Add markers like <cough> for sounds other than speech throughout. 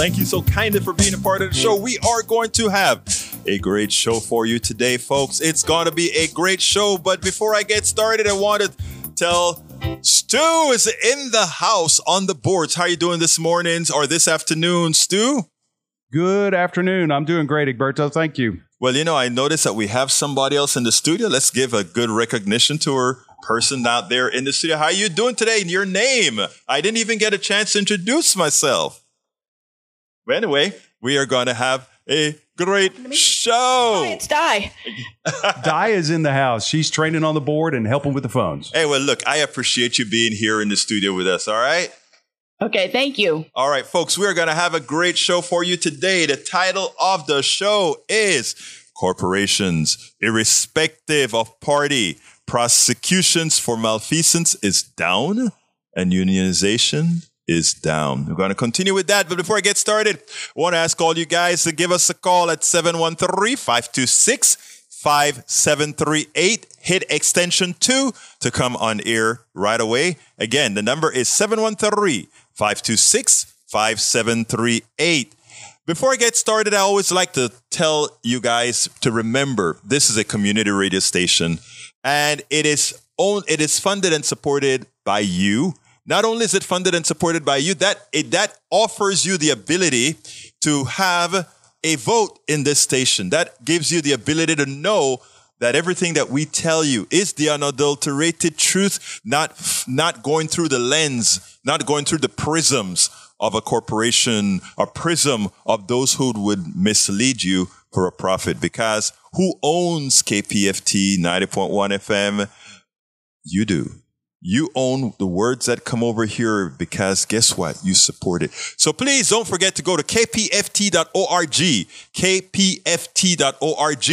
Thank you so kindly for being a part of the show. We are going to have a great show for you today, folks. It's going to be a great show. But before I get started, I want to tell Stu is in the house on the boards. How are you doing this morning or this afternoon, Stu? Good afternoon. I'm doing great, Egberto. Thank you. Well, you know, I noticed that we have somebody else in the studio. Let's give a good recognition to her person out there in the studio. How are you doing today? In your name. I didn't even get a chance to introduce myself. But anyway, we are going to have a great show. Hi, it's Di. <laughs> Di is in the house. She's training on the board and helping with the phones. Hey, well, look, I appreciate you being here in the studio with us. All right. Okay, thank you. All right, folks, we're going to have a great show for you today. The title of the show is Corporations, Irrespective of Party, Prosecutions for Malfeasance is Down, and Unionization is down. We're going to continue with that. But before I get started, I want to ask all you guys to give us a call at 713 526 5738. Hit extension 2 to come on air right away. Again, the number is 713 526 5738. Before I get started, I always like to tell you guys to remember this is a community radio station and it is it is funded and supported by you. Not only is it funded and supported by you, that it, that offers you the ability to have a vote in this station. That gives you the ability to know that everything that we tell you is the unadulterated truth, not, not going through the lens, not going through the prisms of a corporation, a prism of those who would mislead you for a profit. Because who owns KPFT 90.1 FM? You do. You own the words that come over here because guess what? You support it. So please don't forget to go to kpft.org, kpft.org,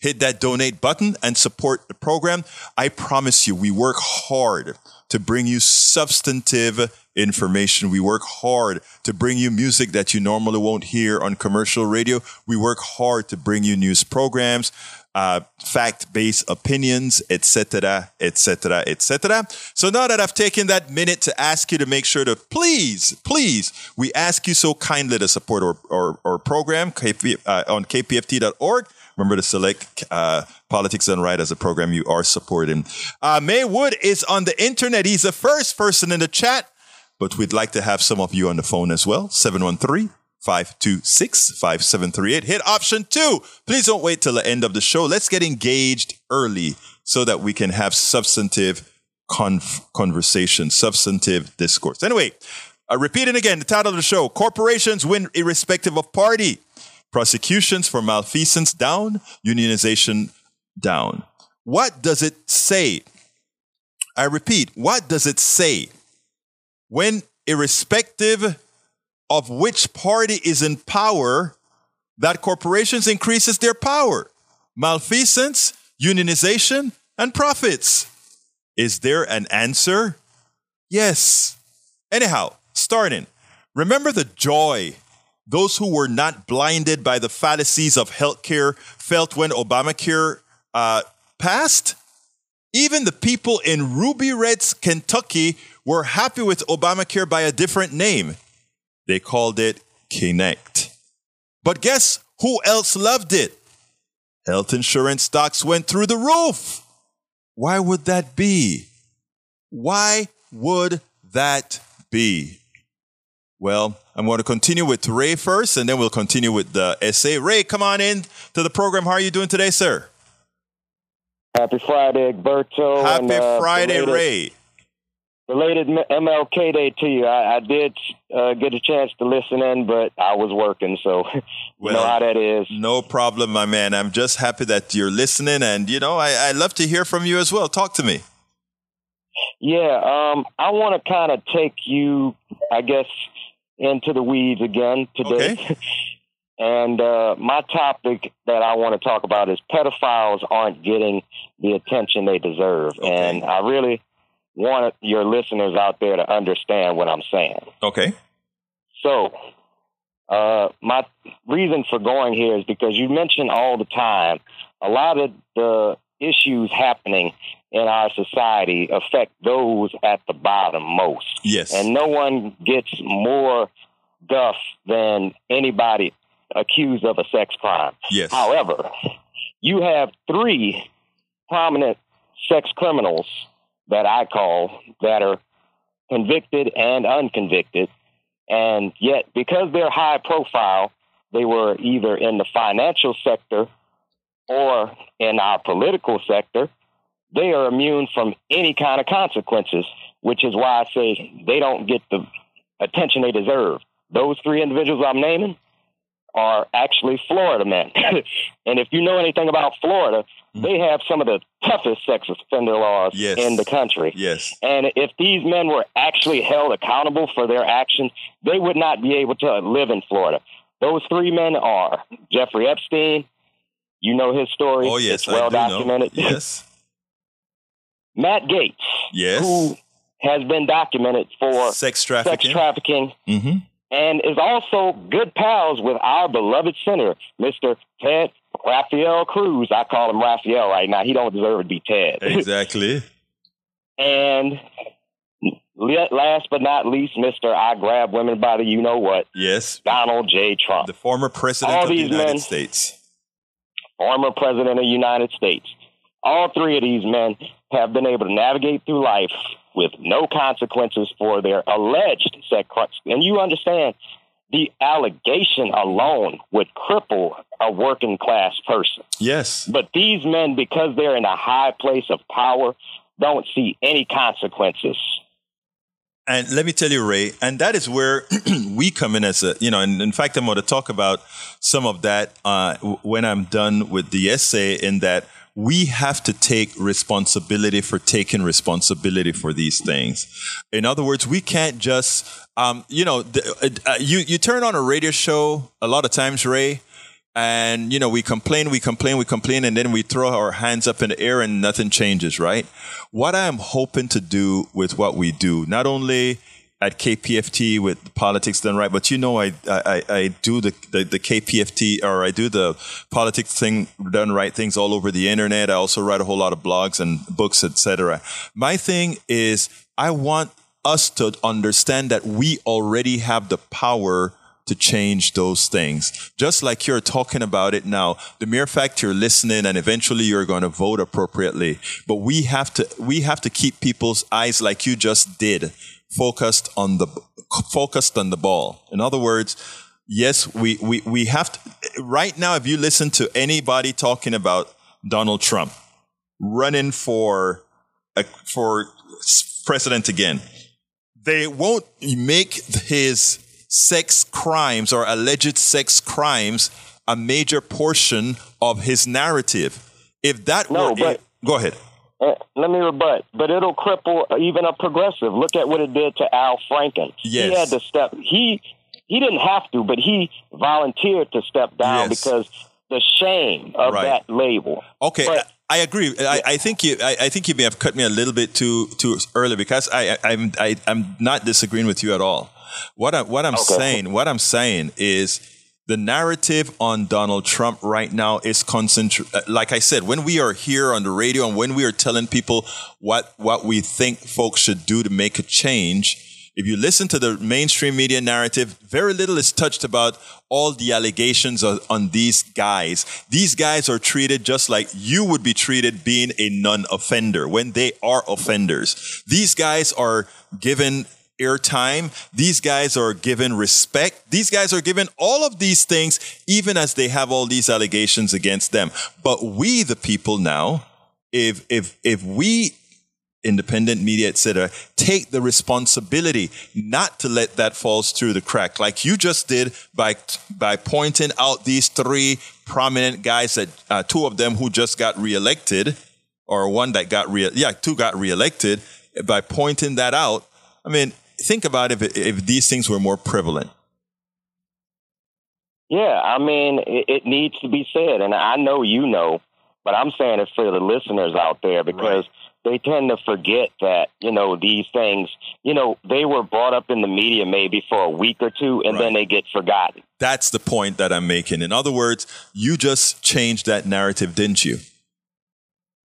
hit that donate button and support the program. I promise you, we work hard to bring you substantive information. We work hard to bring you music that you normally won't hear on commercial radio. We work hard to bring you news programs, uh, fact-based opinions, etc., etc., etc. So now that I've taken that minute to ask you to make sure to please, please, we ask you so kindly to support our, our, our program KP, uh, on kpft.org. Remember to select uh, Politics Done Right as a program you are supporting. Uh, May Wood is on the internet. He's the first person in the chat, but we'd like to have some of you on the phone as well. 713 526 5738. Hit option two. Please don't wait till the end of the show. Let's get engaged early so that we can have substantive conf- conversation, substantive discourse. Anyway, uh, repeating again the title of the show Corporations Win Irrespective of Party. Prosecutions for malfeasance down, unionization down. What does it say? I repeat, what does it say? When irrespective of which party is in power, that corporations increases their power. Malfeasance, unionization, and profits. Is there an answer? Yes. Anyhow, starting. Remember the joy those who were not blinded by the fallacies of healthcare felt when Obamacare uh, passed? Even the people in Ruby Reds, Kentucky were happy with Obamacare by a different name. They called it Kynect. But guess who else loved it? Health insurance stocks went through the roof. Why would that be? Why would that be? Well, I'm going to continue with Ray first, and then we'll continue with the essay. Ray, come on in to the program. How are you doing today, sir? Happy Friday, Egberto. Happy and, uh, Friday, Ray. Belated MLK Day to you. I, I did uh, get a chance to listen in, but I was working, so <laughs> you Well, know how that is. No problem, my man. I'm just happy that you're listening, and you know, I, I love to hear from you as well. Talk to me. Yeah, um, I want to kind of take you, I guess, into the weeds again today. Okay. <laughs> and uh, my topic that I want to talk about is pedophiles aren't getting the attention they deserve. Okay. And I really want your listeners out there to understand what I'm saying. Okay. So, uh, my reason for going here is because you mention all the time a lot of the issues happening in our society affect those at the bottom most. Yes. And no one gets more guff than anybody accused of a sex crime. Yes. However, you have three prominent sex criminals that I call that are convicted and unconvicted. And yet, because they're high profile, they were either in the financial sector or in our political sector. They are immune from any kind of consequences, which is why I say they don't get the attention they deserve. Those three individuals I'm naming are actually Florida men. <laughs> and if you know anything about Florida, Mm. they have some of the toughest sex offender laws Yes. in the country. Yes. And if these men were actually held accountable for their actions, they would not be able to live in Florida. Those three men are Jeffrey Epstein. You know his story. Oh yes, it's well documented. know. <laughs> Yes. Matt Gaetz, Yes. who has been documented for Sex trafficking. sex trafficking. trafficking mm-hmm. And is also good pals with our beloved senator, Mr. Ted Rafael Cruz. I call him Rafael right now. He don't deserve to be Ted. <laughs> Exactly. and last but not least, Mr. I grab women by the you know what, Yes. Donald J. Trump, The former president All of the United men- States. former president of the United States. All three of these men have been able to navigate through life with no consequences for their alleged sex crimes. And you understand, the allegation alone would cripple a working class person. Yes. But these men, because they're in a high place of power, don't see any consequences. And let me tell you, Ray, and that is where <clears throat> we come in as a, you know, and in fact, I'm going to talk about some of that uh, when I'm done with the essay, in that we have to take responsibility for taking responsibility for these things. In other words, we can't just, um, you know, the, uh, uh, you, you turn on a radio show a lot of times, Ray, and you know we complain we complain we complain and then we throw our hands up in the air and nothing changes right what i am hoping to do with what we do not only at kpft with politics done right but you know i i, I do the, the the kpft or i do the politics thing done right things all over the internet i also write a whole lot of blogs and books etc my thing is i want us to understand that we already have the power to change those things. Just like you're talking about it now, the mere fact you're listening and eventually you're going to vote appropriately. But we have to, we have to keep people's eyes like you just did, focused on the, focused on the ball. In other words, yes, we, we, we have to, right now, if you listen to anybody talking about Donald Trump running for, a, for president again, they won't make his sex crimes or alleged sex crimes a major portion of his narrative. If that No, were but- it, go ahead. Uh, let me rebut, but it'll cripple even a progressive. Look at what it did to Al Franken. Yes. He had to step. He he didn't have to, but he volunteered to step down Yes. because the shame of Right. that label. Okay, But- I agree. I, I think you. I, I think you may have cut me a little bit too too early because I, I I'm I, I'm not disagreeing with you at all. What I what I'm Okay. saying what I'm saying is the narrative on Donald Trump right now is concentrated. Uh, like I said, when we are here on the radio and when we are telling people what what we think folks should do to make a change. If you listen to the mainstream media narrative, very little is touched about all the allegations on, on these guys. These guys are treated just like you would be treated being a non-offender when they are offenders. These guys are given airtime. These guys are given respect. These guys are given all of these things, even as they have all these allegations against them. But we, the people now, if, if, if we independent media, etc., take the responsibility not to let that fall through the crack, like you just did by by pointing out these three prominent guys that uh, two of them who just got reelected, or one that got re yeah two got reelected by pointing that out. I mean, think about if if these things were more prevalent. Yeah, I mean, it, it needs to be said, and I know you know, but I'm saying it for the listeners out there because they tend to forget that you know these things. You know, they were brought up in the media maybe for a week or two, and then they get forgotten. That's the point that I'm making. In other words, you just changed that narrative, didn't you?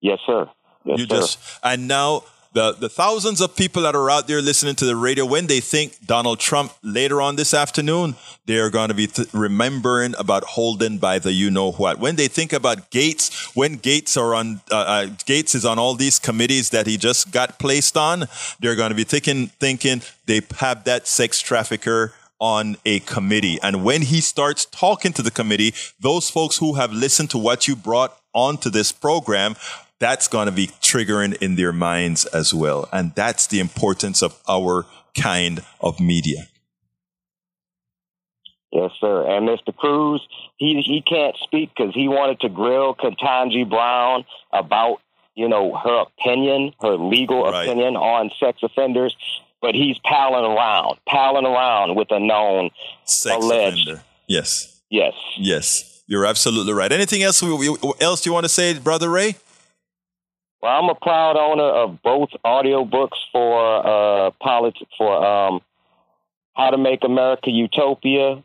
Yes, sir. Yes, you sir. just and now the, the thousands of people that are out there listening to the radio, when they think Donald Trump later on this afternoon, they are going to be th- remembering about Holden by the you know what. When they think about Gaetz, when Gaetz are on, uh, uh, Gaetz is on all these committees that he just got placed on, they're going to be thinking, thinking they have that sex trafficker on a committee. And when he starts talking to the committee, those folks who have listened to what you brought onto this program, that's going to be triggering in their minds as well. And that's the importance of our kind of media. Yes, sir. And Mr. Cruz, he he can't speak because he wanted to grill Ketanji Brown about you know her opinion, her legal right. opinion on sex offenders but he's palling around, palling around with a known sex alleged. offender. Yes. Yes. Yes. You're absolutely right. Anything else else you want to say, brother Ray? Well, I'm a proud owner of both audiobooks for uh politics for um how to make America utopia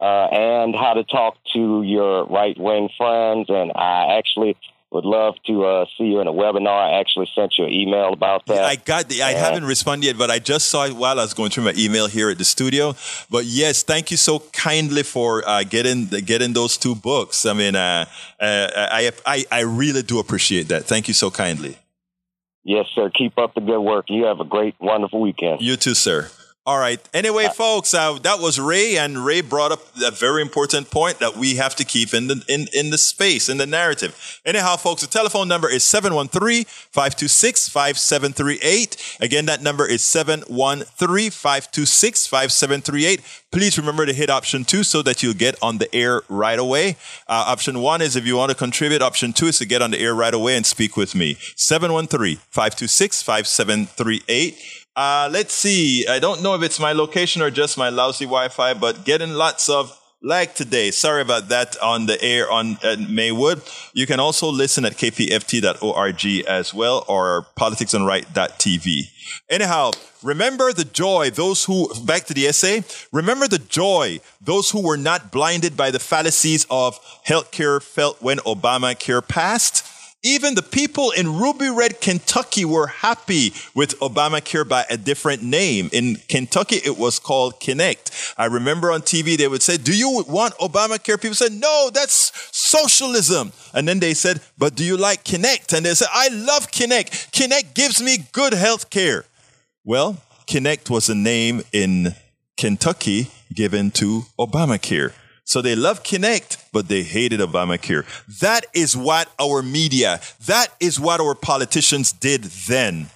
uh, and how to talk to your right wing friends. And I actually would love to uh, see you in a webinar. I actually sent you an email about that. I got the, I and haven't responded yet, but I just saw it while I was going through my email here at the studio. But yes, thank you so kindly for uh, getting getting those two books. I mean, uh, uh, I, I I really do appreciate that. Thank you so kindly. Yes, sir. Keep up the good work. You have a great, wonderful weekend. You too, sir. All right. Anyway, uh, folks, uh, that was Ray, and Ray brought up a very important point that we have to keep in the in, in the space, in the narrative. Anyhow, folks, the telephone number is 713-526-5738. Again, that number is 713-526-5738. Please remember to hit option two so that you'll get on the air right away. Uh, option one is if you want to contribute. Option two is to get on the air right away and speak with me. 713-526-5738. Uh, let's see. I don't know if it's my location or just my lousy Wi-Fi, but getting lots of lag today. Sorry about that on the air on Maywood. You can also listen at kpft.org as well or politicsandright.tv. Anyhow, remember the joy, those who, back to the essay, remember the joy, those who were not blinded by the fallacies of healthcare felt when Obamacare passed even the people in Ruby Red, Kentucky were happy with Obamacare by a different name. In Kentucky, it was called Kynect. I remember on TV, they would say, Do you want Obamacare? People said, No, that's socialism. And then they said, But do you like Kynect? And they said, I love Kynect. Kynect gives me good health care. Well, Kynect was a name in Kentucky given to Obamacare. So they love Kynect, but they hated Obamacare. That is what our media, that is what our politicians did then.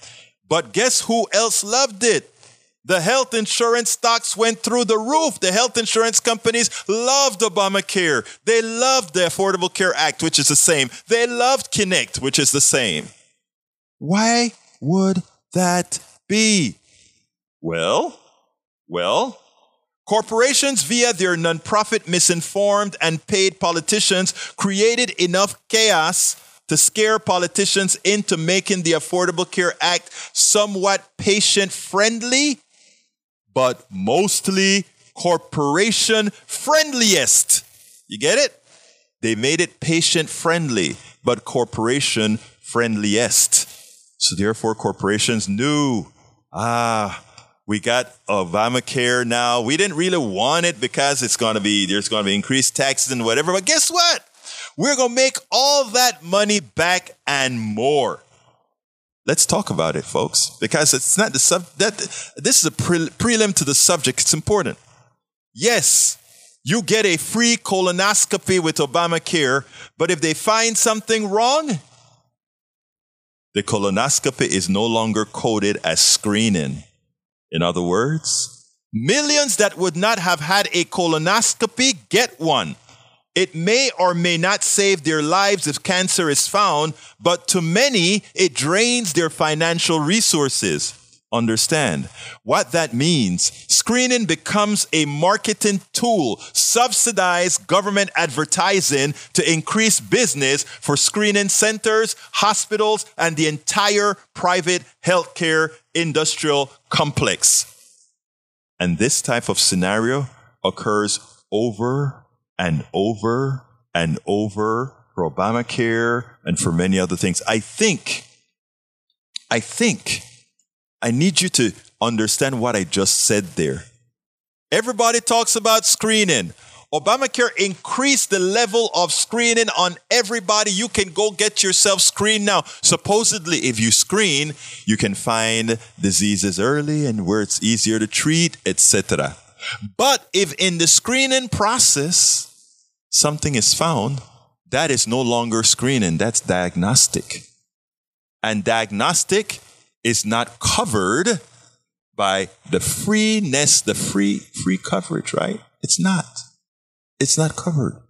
But guess who else loved it? The health insurance stocks went through the roof. The health insurance companies loved Obamacare. They loved the Affordable Care Act, which is the same. They loved Kynect, which is the same. Why would that be? Well, well, Corporations, via their nonprofit, misinformed, and paid politicians, created enough chaos to scare politicians into making the Affordable Care Act somewhat patient friendly, but mostly corporation friendliest. You get it? They made it patient friendly, but corporation friendliest. So therefore, corporations knew, ah, we got Obamacare now. We didn't really want it because it's going to be, there's going to be increased taxes and whatever. But guess what? We're going to make all that money back and more. Let's talk about it, folks, because it's not the sub, that, this is a pre- prelim to the subject. It's important. Yes, you get a free colonoscopy with Obamacare, but if they find something wrong, the colonoscopy is no longer coded as screening. In other words, millions that would not have had a colonoscopy get one. It may or may not save their lives if cancer is found, but to many, it drains their financial resources. Understand what that means. Screening becomes a marketing tool, subsidized government advertising to increase business for screening centers, hospitals, and the entire private healthcare industrial complex. And this type of scenario occurs over and over and over for Obamacare and for many other things. I think I think I need you to understand what I just said there. Everybody talks about screening. Obamacare increased the level of screening on everybody. You can go get yourself screened now. Supposedly, if you screen, you can find diseases early and where it's easier to treat, etc. But if in the screening process something is found, that is no longer screening, that's diagnostic. And diagnostic is not covered by the freeness, the free free coverage, right? It's not. It's not covered.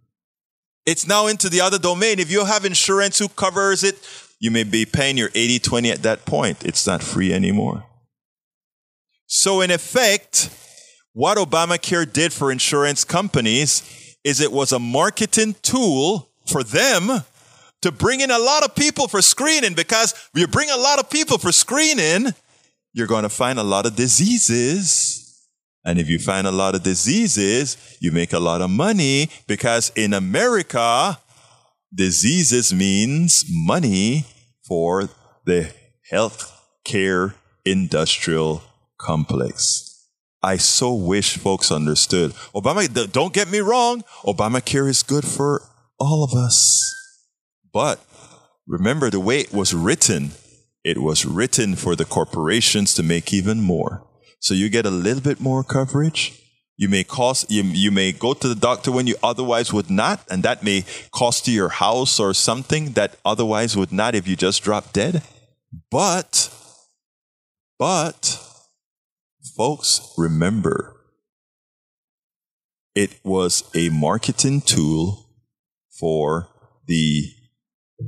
It's now into the other domain. If you have insurance who covers it, you may be paying your 80 20 at that point. It's not free anymore. So, in effect, what Obamacare did for insurance companies is it was a marketing tool for them to bring in a lot of people for screening because you bring a lot of people for screening, you're going to find a lot of diseases and if you find a lot of diseases, you make a lot of money because in America, diseases means money for the health care industrial complex. I so wish folks understood. Obama, don't get me wrong, Obamacare is good for all of us. But remember the way it was written, it was written for the corporations to make even more. So you get a little bit more coverage. You may cost you, you may go to the doctor when you otherwise would not, and that may cost you your house or something that otherwise would not if you just drop dead. But but folks, remember it was a marketing tool for the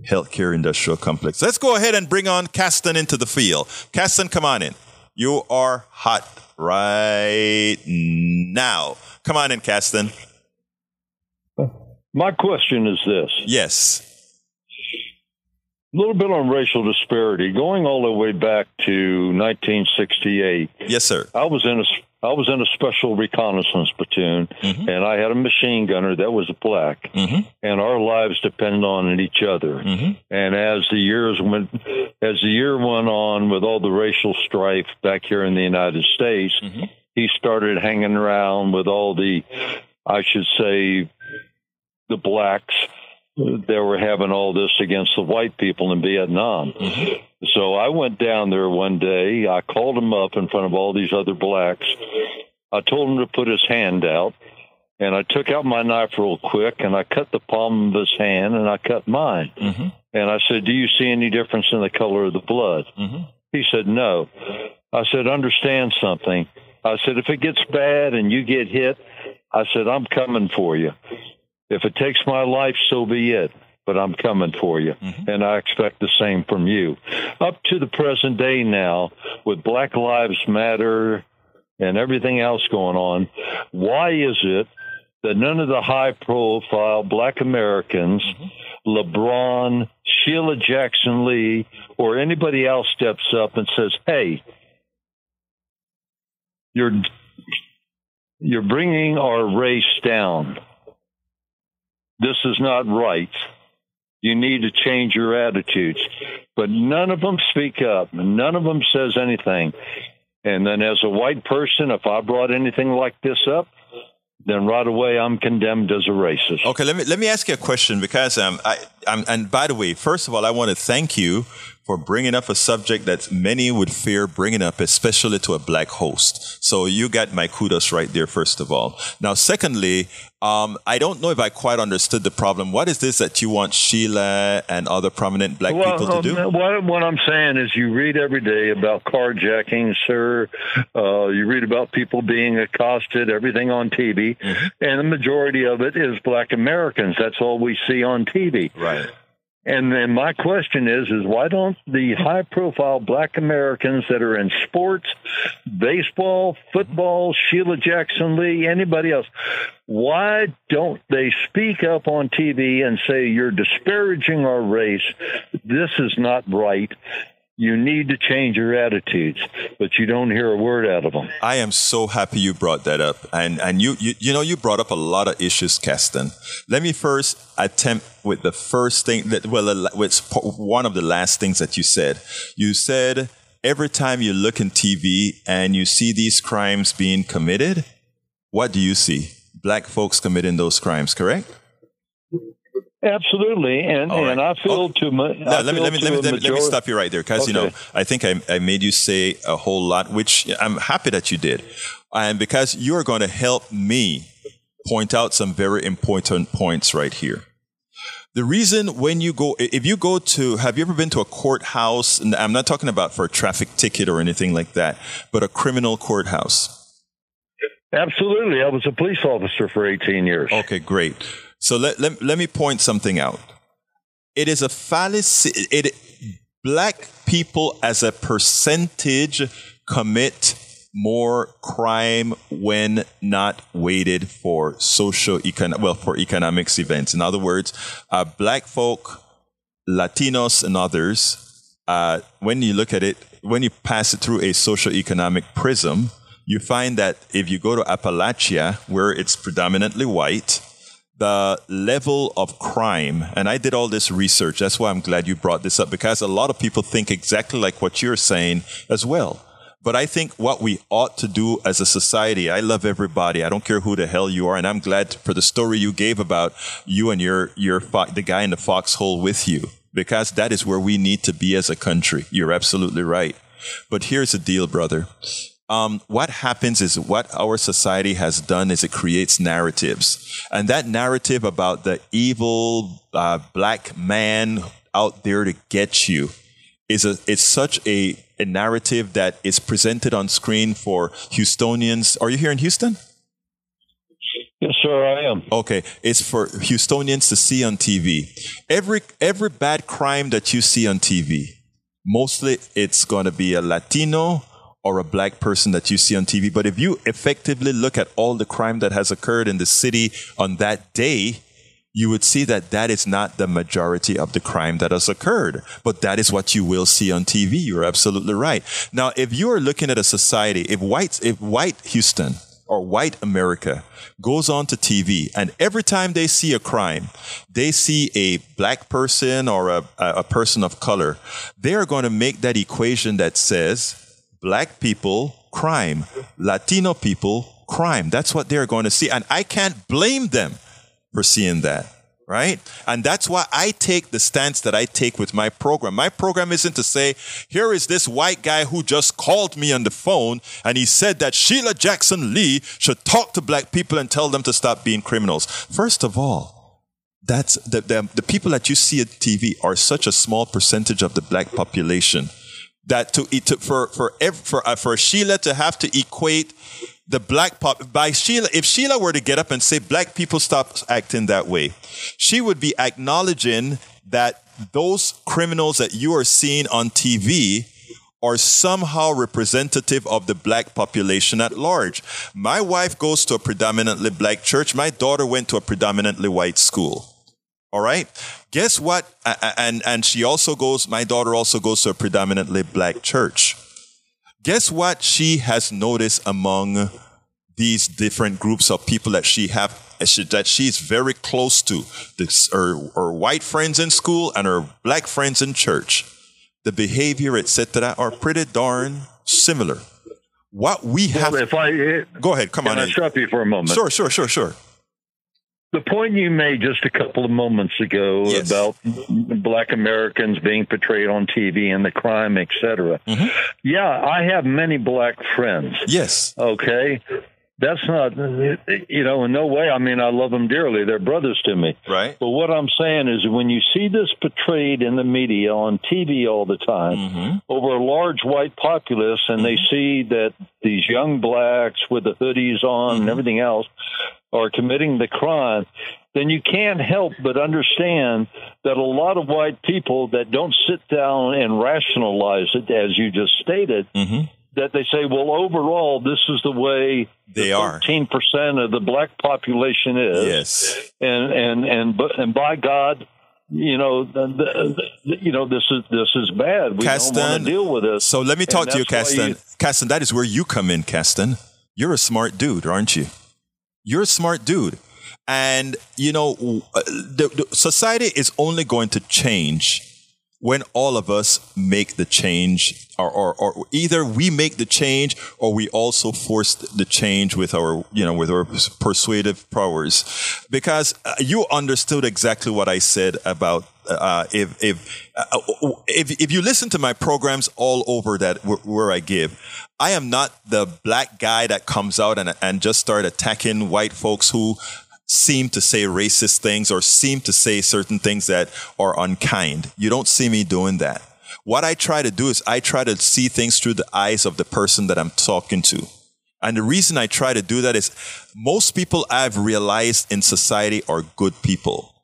healthcare industrial complex. Let's go ahead and bring on Caston into the field. Caston, come on in. You are hot right now. Come on in, Caston. My question is this. Yes. A little bit on racial disparity. Going all the way back to 1968. Yes, sir. I was in a I was in a special reconnaissance platoon, mm-hmm. and I had a machine gunner that was black, mm-hmm. and our lives depended on each other. Mm-hmm. And as the years went, as the year went on, with all the racial strife back here in the United States, mm-hmm. he started hanging around with all the, I should say, the blacks they were having all this against the white people in Vietnam. Mm-hmm. So I went down there one day. I called him up in front of all these other blacks. I told him to put his hand out, and I took out my knife real quick and I cut the palm of his hand and I cut mine. Mm-hmm. And I said, "Do you see any difference in the color of the blood?" Mm-hmm. He said, "No." I said, "Understand something." I said, "If it gets bad and you get hit, I said, I'm coming for you." If it takes my life, so be it. But I'm coming for you. Mm-hmm. And I expect the same from you. Up to the present day now, with Black Lives Matter and everything else going on, why is it that none of the high profile black Americans, mm-hmm. LeBron, Sheila Jackson Lee, or anybody else steps up and says, hey, you're, you're bringing our race down this is not right. You need to change your attitudes. But none of them speak up. None of them says anything. And then as a white person, if I brought anything like this up, then right away I'm condemned as a racist. Okay, let me let me ask you a question because um, I, I'm, and by the way, first of all, I want to thank you for bringing up a subject that many would fear bringing up, especially to a black host. So you got my kudos right there, first of all. Now, secondly, um, I don't know if I quite understood the problem. What is this that you want Sheila and other prominent black well, people to do? Um, what, what, I'm saying is, you read every day about carjacking, sir. Uh, you read about people being accosted, everything on TV, mm-hmm. and the majority of it is black Americans. That's all we see on TV. Right. And then my question is, is why don't the high profile black Americans that are in sports, baseball, football, Sheila Jackson Lee, anybody else, why don't they speak up on TV and say, you're disparaging our race. This is not right. You need to change your attitudes, but you don't hear a word out of them. I am so happy you brought that up. And, and you, you, you know, you brought up a lot of issues, Keston. Let me first attempt with the first thing that, well, it's one of the last things that you said. You said every time you look in TV and you see these crimes being committed, what do you see? Black folks committing those crimes, correct? Absolutely, and right. and I oh, feel oh. to my. No, let me let me let me, let me, let me stop you right there because okay. you know I think I, I made you say a whole lot, which I'm happy that you did, and because you are going to help me point out some very important points right here. The reason when you go, if you go to, have you ever been to a courthouse? And I'm not talking about for a traffic ticket or anything like that, but a criminal courthouse. Absolutely. I was a police officer for 18 years. Okay, great. So let, let, let me point something out. It is a fallacy. It, black people as a percentage commit more crime when not waited for social econ well for economics events. In other words, uh, black folk, Latinos, and others. Uh, when you look at it, when you pass it through a social economic prism, you find that if you go to Appalachia, where it's predominantly white, the level of crime, and I did all this research. That's why I'm glad you brought this up because a lot of people think exactly like what you're saying as well. But I think what we ought to do as a society, I love everybody. I don't care who the hell you are. And I'm glad for the story you gave about you and your, your, the guy in the foxhole with you, because that is where we need to be as a country. You're absolutely right. But here's the deal, brother um, what happens is what our society has done is it creates narratives. And that narrative about the evil uh, black man out there to get you is a, it's such a, a narrative that is presented on screen for Houstonians. Are you here in Houston? Yes, sir, I am. Okay, it's for Houstonians to see on TV. Every every bad crime that you see on TV, mostly it's going to be a Latino or a black person that you see on TV. But if you effectively look at all the crime that has occurred in the city on that day, you would see that that is not the majority of the crime that has occurred, but that is what you will see on TV. You're absolutely right. Now, if you are looking at a society, if white, if white Houston or white America goes on to TV and every time they see a crime, they see a black person or a, a person of color, they are going to make that equation that says, black people, crime. Latino people, crime. That's what they're going to see. And I can't blame them for seeing that. Right? And that's why I take the stance that I take with my program. My program isn't to say, here is this white guy who just called me on the phone and he said that Sheila Jackson Lee should talk to black people and tell them to stop being criminals. First of all, that's the, the, the people that you see at TV are such a small percentage of the black population that to, to for for for uh, for Sheila to have to equate the black pop by Sheila. If Sheila were to get up and say black people stop acting that way, she would be acknowledging that those criminals that you are seeing on TV are somehow representative of the black population at large. My wife goes to a predominantly black church. My daughter went to a predominantly white school. All right. Guess what? And, and she also goes, my daughter also goes to a predominantly black church. Guess what she has noticed among these different groups of people that she have that she's very close to this, her, her white friends in school and her black friends in church the behavior etc are pretty darn similar what we have well, if i eh, go ahead come can on i stop you for a moment sure sure sure sure the point you made just a couple of moments ago yes. about black Americans being portrayed on TV and the crime, etc. Mm-hmm. Yeah, I have many black friends. Yes. Okay. That's not, you know, in no way. I mean, I love them dearly. They're brothers to me. Right. But what I'm saying is when you see this portrayed in the media on TV all the time mm-hmm. over a large white populace and mm-hmm. they see that these young blacks with the hoodies on mm-hmm. and everything else are committing the crime, then you can't help but understand that a lot of white people that don't sit down and rationalize it, as you just stated, mm-hmm. that they say, well, overall, this is the way they are. 13% of the black population is. Yes. And, and, and, and by God, you know, the, the, the, you know, this is this is bad. We Caston, don't want to deal with this. So let me talk And to you, Caston. Caston, that is where you come in, Caston. You're a smart dude, aren't you? You're a smart dude. And, you know, uh, the, the society is only going to change when all of us make the change, or, or, or either we make the change or we also force the change with our, you know, with our persuasive powers. Because uh, you understood exactly what I said about uh, if if, uh, if if you listen to my programs all over that where, where I give, I am not the black guy that comes out and and just start attacking white folks who seem to say racist things or seem to say certain things that are unkind. You don't see me doing that. What I try to do is I try to see things through the eyes of the person that I'm talking to. And the reason I try to do that is most people I've realized in society are good people.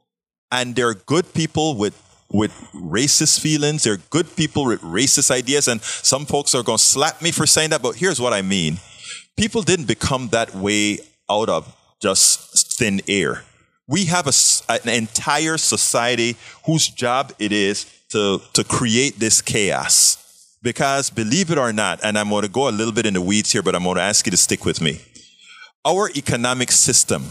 And they're good people with with racist feelings. They're good people with racist ideas. And some folks are going to slap me for saying that. But here's what I mean. People didn't become that way out of just thin air. We have a, an entire society whose job it is to, to create this chaos. Because believe it or not, and I'm going to go a little bit in the weeds here, but I'm going to ask you to stick with me. Our economic system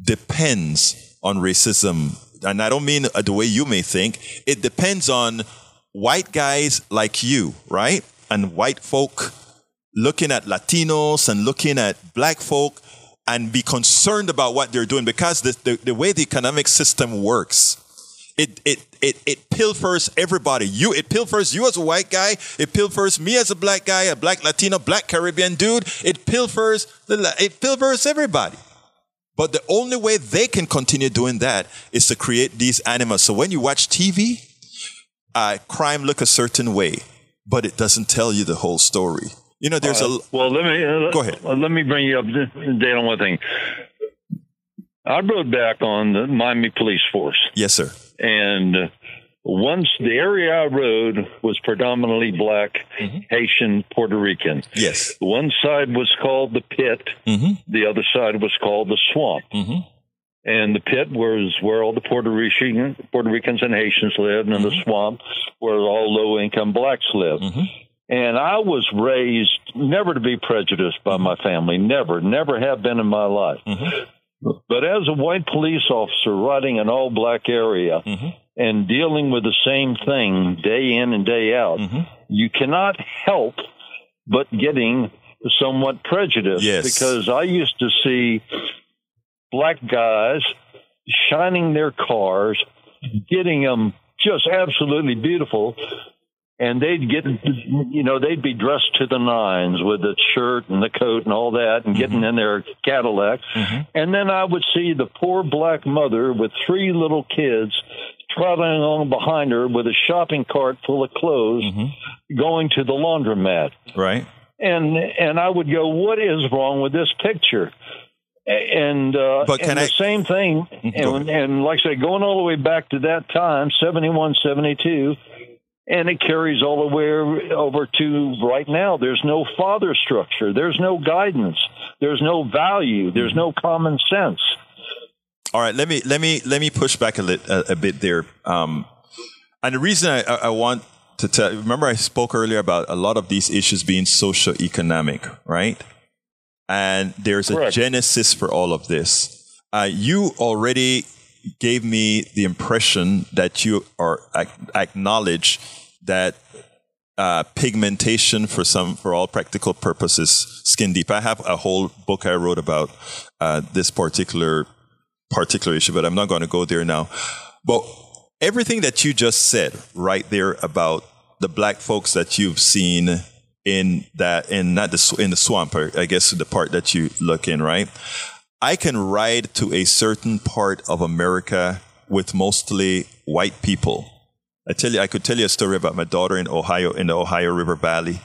depends on racism. And I don't mean uh, the way you may think. It depends on white guys like you, right? And white folk looking at Latinos and looking at black folk and be concerned about what they're doing because the, the, the way the economic system works, it, it, it, it pilfers everybody. You, it pilfers you as a white guy. It pilfers me as a black guy, a black Latino, black Caribbean dude. It pilfers, the, it pilfers everybody. But the only way they can continue doing that is to create these animals. So when you watch TV, uh, crime look a certain way, but it doesn't tell you the whole story. You know, there's Uh, a well. Let me uh, Go ahead. uh, Let me bring you up to date on one thing. I rode back on the Miami Police Force, yes, sir. and uh, once the area I rode was predominantly black, Mm-hmm. Haitian, Puerto Rican. Yes. One side was called the pit. Mm-hmm. The other side was called the swamp. Mhm. And the pit was where all the Puerto Rican, Puerto Ricans and Haitians lived, and the swamp where all low income blacks lived. And I was raised never to be prejudiced by my family, never, never have been in my life. But as a white police officer riding an all black area and dealing with the same thing day in and day out, mm-hmm. you cannot help but getting somewhat prejudiced Yes. because I used to see black guys shining their cars, getting them just absolutely beautiful. And they'd get, you know, they'd be dressed to the nines with the shirt and the coat and all that and getting mm-hmm. in their Cadillac. Mm-hmm. And then I would see the poor black mother with three little kids trotting along behind her with a shopping cart full of clothes mm-hmm. going to the laundromat Right. and and I would go, "What is wrong with this picture?" And uh, But and I- the same thing, and, and like I say, going all the way back to that time, 71, 72, and it carries all the way over to right now. There's no father structure. There's no guidance. There's no value. There's no common sense. All right, let me let me let me push back a, lit, a, a bit there. Um, and the reason I, I want to tell, remember I spoke earlier about a lot of these issues being socio-economic, right? And there's a Correct. genesis for all of this. Uh, you already gave me the impression that you are acknowledge that uh, pigmentation for some for all practical purposes skin deep. I have a whole book i wrote about uh, this particular particular issue but i'm not going to go there now. But everything that you just said right there about the black folks that you've seen in that in not the in the swamp i guess the part that you look in right i can ride to a certain part of america with mostly white people I tell you, I could tell you a story about my daughter in Ohio, in the Ohio River Valley.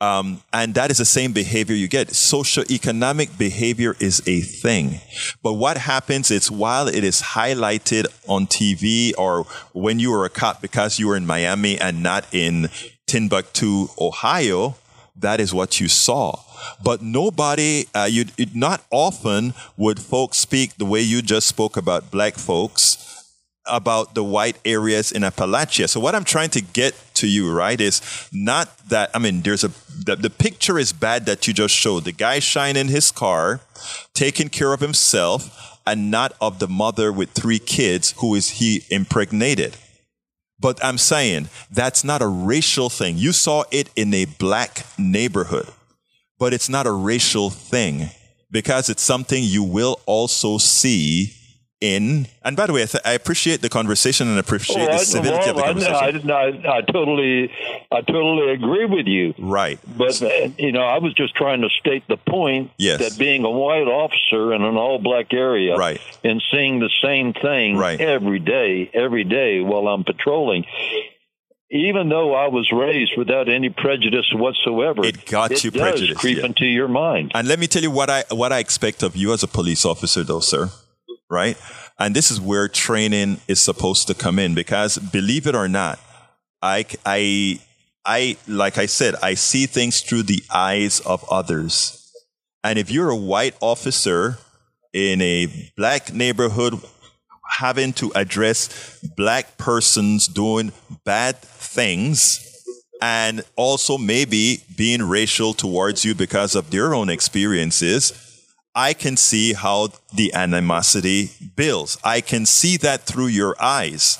Um, and that is the same behavior you get. Socioeconomic behavior is a thing. But what happens is while it is highlighted on TV or when you were a cop because you were in Miami and not in Timbuktu, Ohio, that is what you saw. But nobody, uh, you, not often would folks speak the way you just spoke about black folks about the white areas in Appalachia. So what I'm trying to get to you, right, is not that I mean, there's a the, the picture is bad that you just showed. The guy shining his car, taking care of himself, and not of the mother with three kids who is he impregnated. But I'm saying that's not a racial thing. You saw it in a black neighborhood, but it's not a racial thing because it's something you will also see in. And by the way, I, th- I appreciate the conversation and appreciate oh, Well, the I- civility well, of the conversation. I, I, I totally, I totally agree with you. right. But you know, I was just trying to state the point Yes. that being a white officer in an all-black area Right. and seeing the same thing Right. every day, every day while I'm patrolling. Even though I was raised without any prejudice whatsoever, It got you does prejudiced, creep yeah. into your mind. And let me tell you what I what I expect of you as a police officer, though, sir. Right? And this is where training is supposed to come in because, believe it or not, I I I like I said, I see things through the eyes of others. And if you're a white officer in a black neighborhood having to address black persons doing bad things and also maybe being racial towards you because of their own experiences, I can see how the animosity builds. I can see that through your eyes.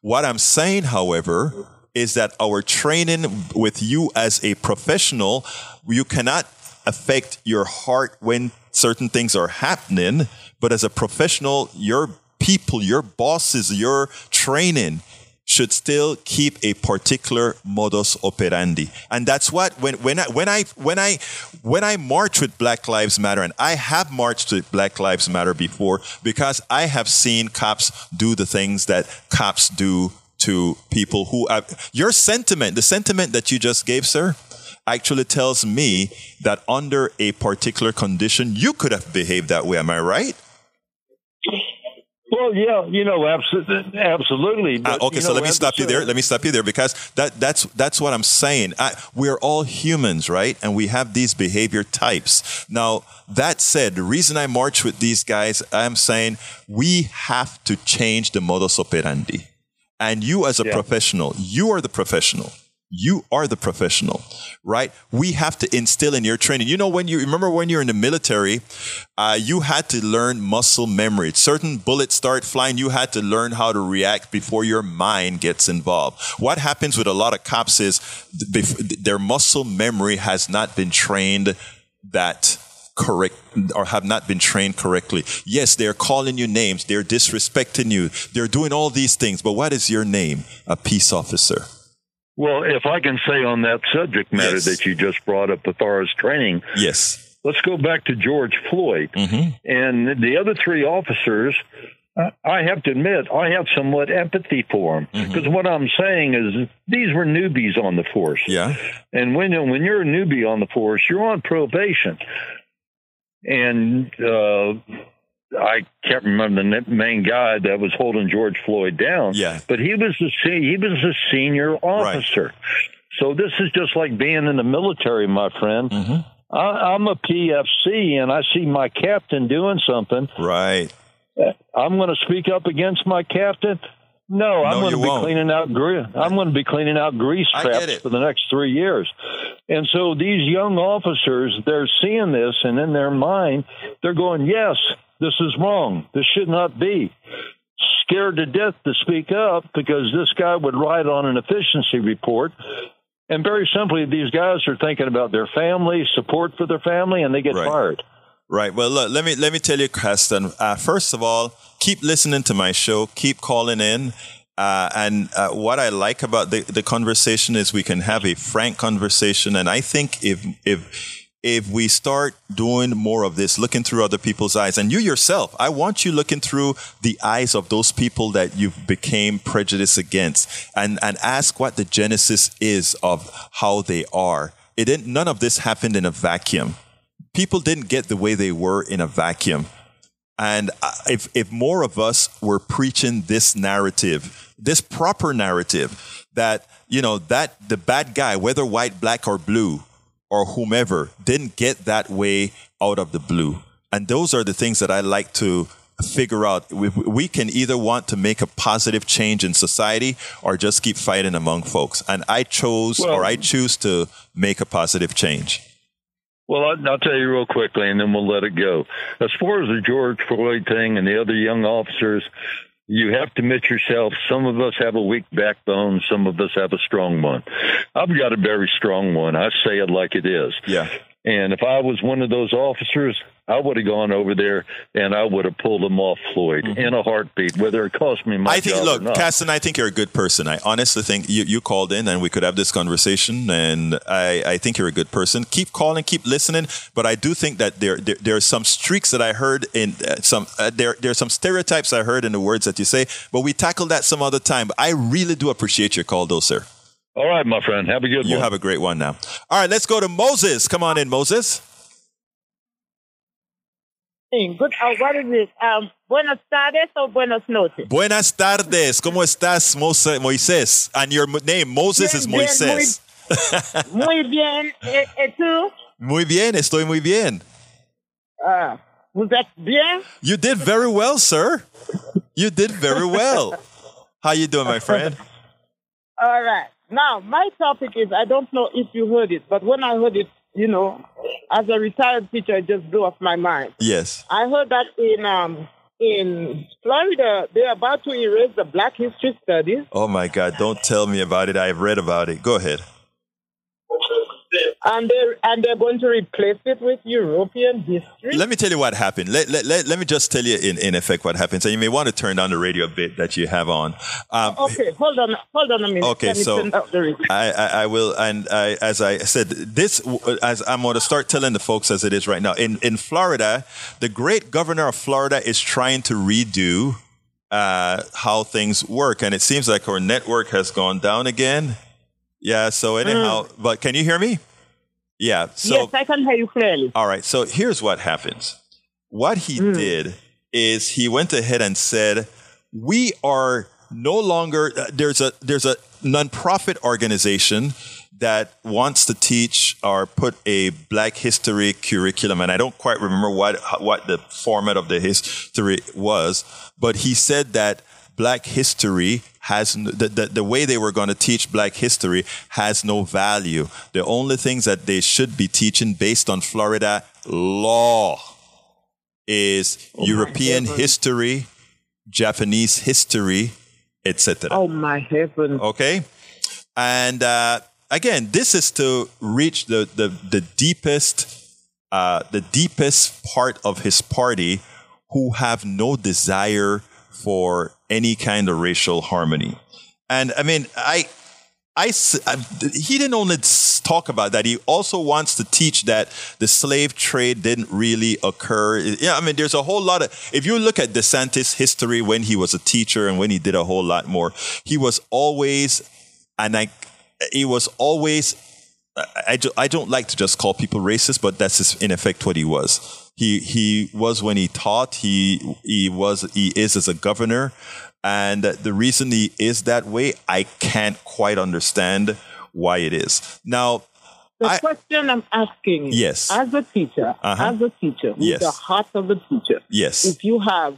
What I'm saying, however, is that our training with you as a professional, you cannot affect your heart when certain things are happening, but as a professional, your people, your bosses, your training should still keep a particular modus operandi. And that's what when when I when I when I when I march with Black Lives Matter and I have marched with Black Lives Matter before because I have seen cops do the things that cops do to people who have your sentiment, the sentiment that you just gave, sir, actually tells me that under a particular condition you could have behaved that way. Am I right? Well, yeah, you know, absolutely, absolutely. Uh, okay, you so let me stop you there. Let me stop you there because that that's that's what I'm saying. I, we're all humans, right? And we have these behavior types. Now, that said, the reason I march with these guys, I'm saying we have to change the modus operandi. And you, as a Yeah. professional, you are the professional. You are the professional, right? We have to instill in your training. You know, when you remember when you're in the military, uh, you had to learn muscle memory. Certain bullets start flying, you had to learn how to react before your mind gets involved. What happens with a lot of cops is their muscle memory has not been trained that correct or have not been trained correctly. Yes, they're calling you names, they're disrespecting you, they're doing all these things, but what is your name? A peace officer. Well, if I can say on that subject matter Yes. that you just brought up as far training, Yes. let's go back to George Floyd Mm-hmm. and the other three officers. uh, I have to admit, I have somewhat empathy for them Mm-hmm. because what I'm saying is these were newbies on the force, Yeah. and when when you're a newbie on the force, you're on probation, and uh, I can't remember the main guy that was holding George Floyd down. Yeah. but he was the se- he was a senior officer. Right. So this is just like being in the military, my friend. Mm-hmm. I, I'm a PFC, and I see my captain doing something. Right. I'm going to speak up against my captain. No, I'm going to be won't. cleaning out grease. I'm going to be cleaning out grease traps for the next three years. And so these young officers, they're seeing this, and in their mind, they're going, "Yes, this is wrong. This should not be." Scared to death to speak up because this guy would write on an efficiency report. And very simply, these guys are thinking about their family, support for their family, and they get Right. fired. Right. Well, look, let me let me tell you, Preston. Uh, first of all, keep listening to my show. Keep calling in. Uh, and uh, what I like about the, the conversation is we can have a frank conversation. And I think if if if we start doing more of this, looking through other people's eyes, and you yourself, I want you looking through the eyes of those people that you've became prejudiced against, and and ask what the genesis is of how they are. It didn't. None of this happened in a vacuum people didn't get the way they were in a vacuum. And uh, if, if more of us were preaching this narrative, this proper narrative, that, you know, that the bad guy, whether white, black, or blue, or whomever, didn't get that way out of the blue. And those are the things that I like to figure out we, we can either want to make a positive change in society or just keep fighting among folks. And I chose Well- or I choose to make a positive change. Well, I- I'll tell you real quickly, and then we'll let it go. As far as the George Floyd thing and the other young officers, you have to admit yourself. Some of us have a weak backbone. Some of us have a strong one. I've got a very strong one. I say it like it is. Yeah. And if I was one of those officers, I would have gone over there and I would have pulled them off Floyd in a heartbeat, whether it cost me my Mm-hmm. I think, job look, or not. Caston, I think you're a good person. I honestly think you, you called in and we could have this conversation. And I, I think you're a good person. Keep calling, keep listening. But I do think that there, there, there are some streaks that I heard in uh, some, uh, there, there are some stereotypes I heard in the words that you say, but we tackle that some other time. But I really do appreciate your call, though, sir. All right, my friend. Have a good You one. You have a great one now. All right, let's go to Moses. Come on in, Moses. Good. Uh, what is it? Um, buenos tardes or buenos noches? Buenas tardes. ¿Cómo estás, Moisés? And your name, Moses, Bien, is bien, Moisés. <laughs> Muy bien. ¿Y, y tú? Muy bien, estoy muy bien. Ah, ¿Vous êtes bien? You did very well, sir. You did very well. How you doing, my friend? <laughs> All right. Now, my topic is I don't know if you heard it, but when I heard it, you know, as a retired teacher, it just blew off my mind. Yes. I heard that in um, in Florida, they're about to erase the Black History Studies. Oh my God! Don't tell me about it. I've read about it. Go ahead. And they're, and they're going to replace it with European history. Let me tell you what happened. Let, let, let, let me just tell you in, in effect what happens. So you may want to turn down the radio a bit that you have on. Um, Okay, hold on, hold on a minute. Okay, so- turn up the radio. I, I, I will, and I, as I said, this as I'm going to start telling the folks as it is right now. In in Florida, the great governor of Florida is trying to redo uh, how things work, and it seems like our network has gone down again. Yeah. So anyhow, but can you hear me? Yeah. So yes, I can hear you clearly. all right. So here's what happens. What he did is he went ahead and said, "We are no longer uh, there's a there's a nonprofit organization that wants to teach or put a Black History curriculum, and I don't quite remember what what the format of the history was, but he said that." Black history has the, the, the way they were going to teach black history has no value. The only things that they should be teaching based on Florida law is European history, Japanese history, etc. Oh my heaven. Okay, and uh, again, this is to reach the the, the deepest uh, the deepest part of his party, who have no desire for any kind of racial harmony. And I mean, I, I, he didn't only talk about that. He also wants to teach that the slave trade didn't really occur. Yeah, I mean, there's a whole lot of. If you look at DeSantis' history when he was a teacher and when he did a whole lot more, he was always, and I, he was always. I, I, do, I don't like to just call people racist, but that's just in effect what he was. He he was when he taught. He he was he is as a governor, and the reason he is that way, I can't quite understand why it is. Now, The I- question I'm asking, Yes. as a teacher, Uh-huh. as a teacher, with Yes. the heart of the teacher, yes, if you have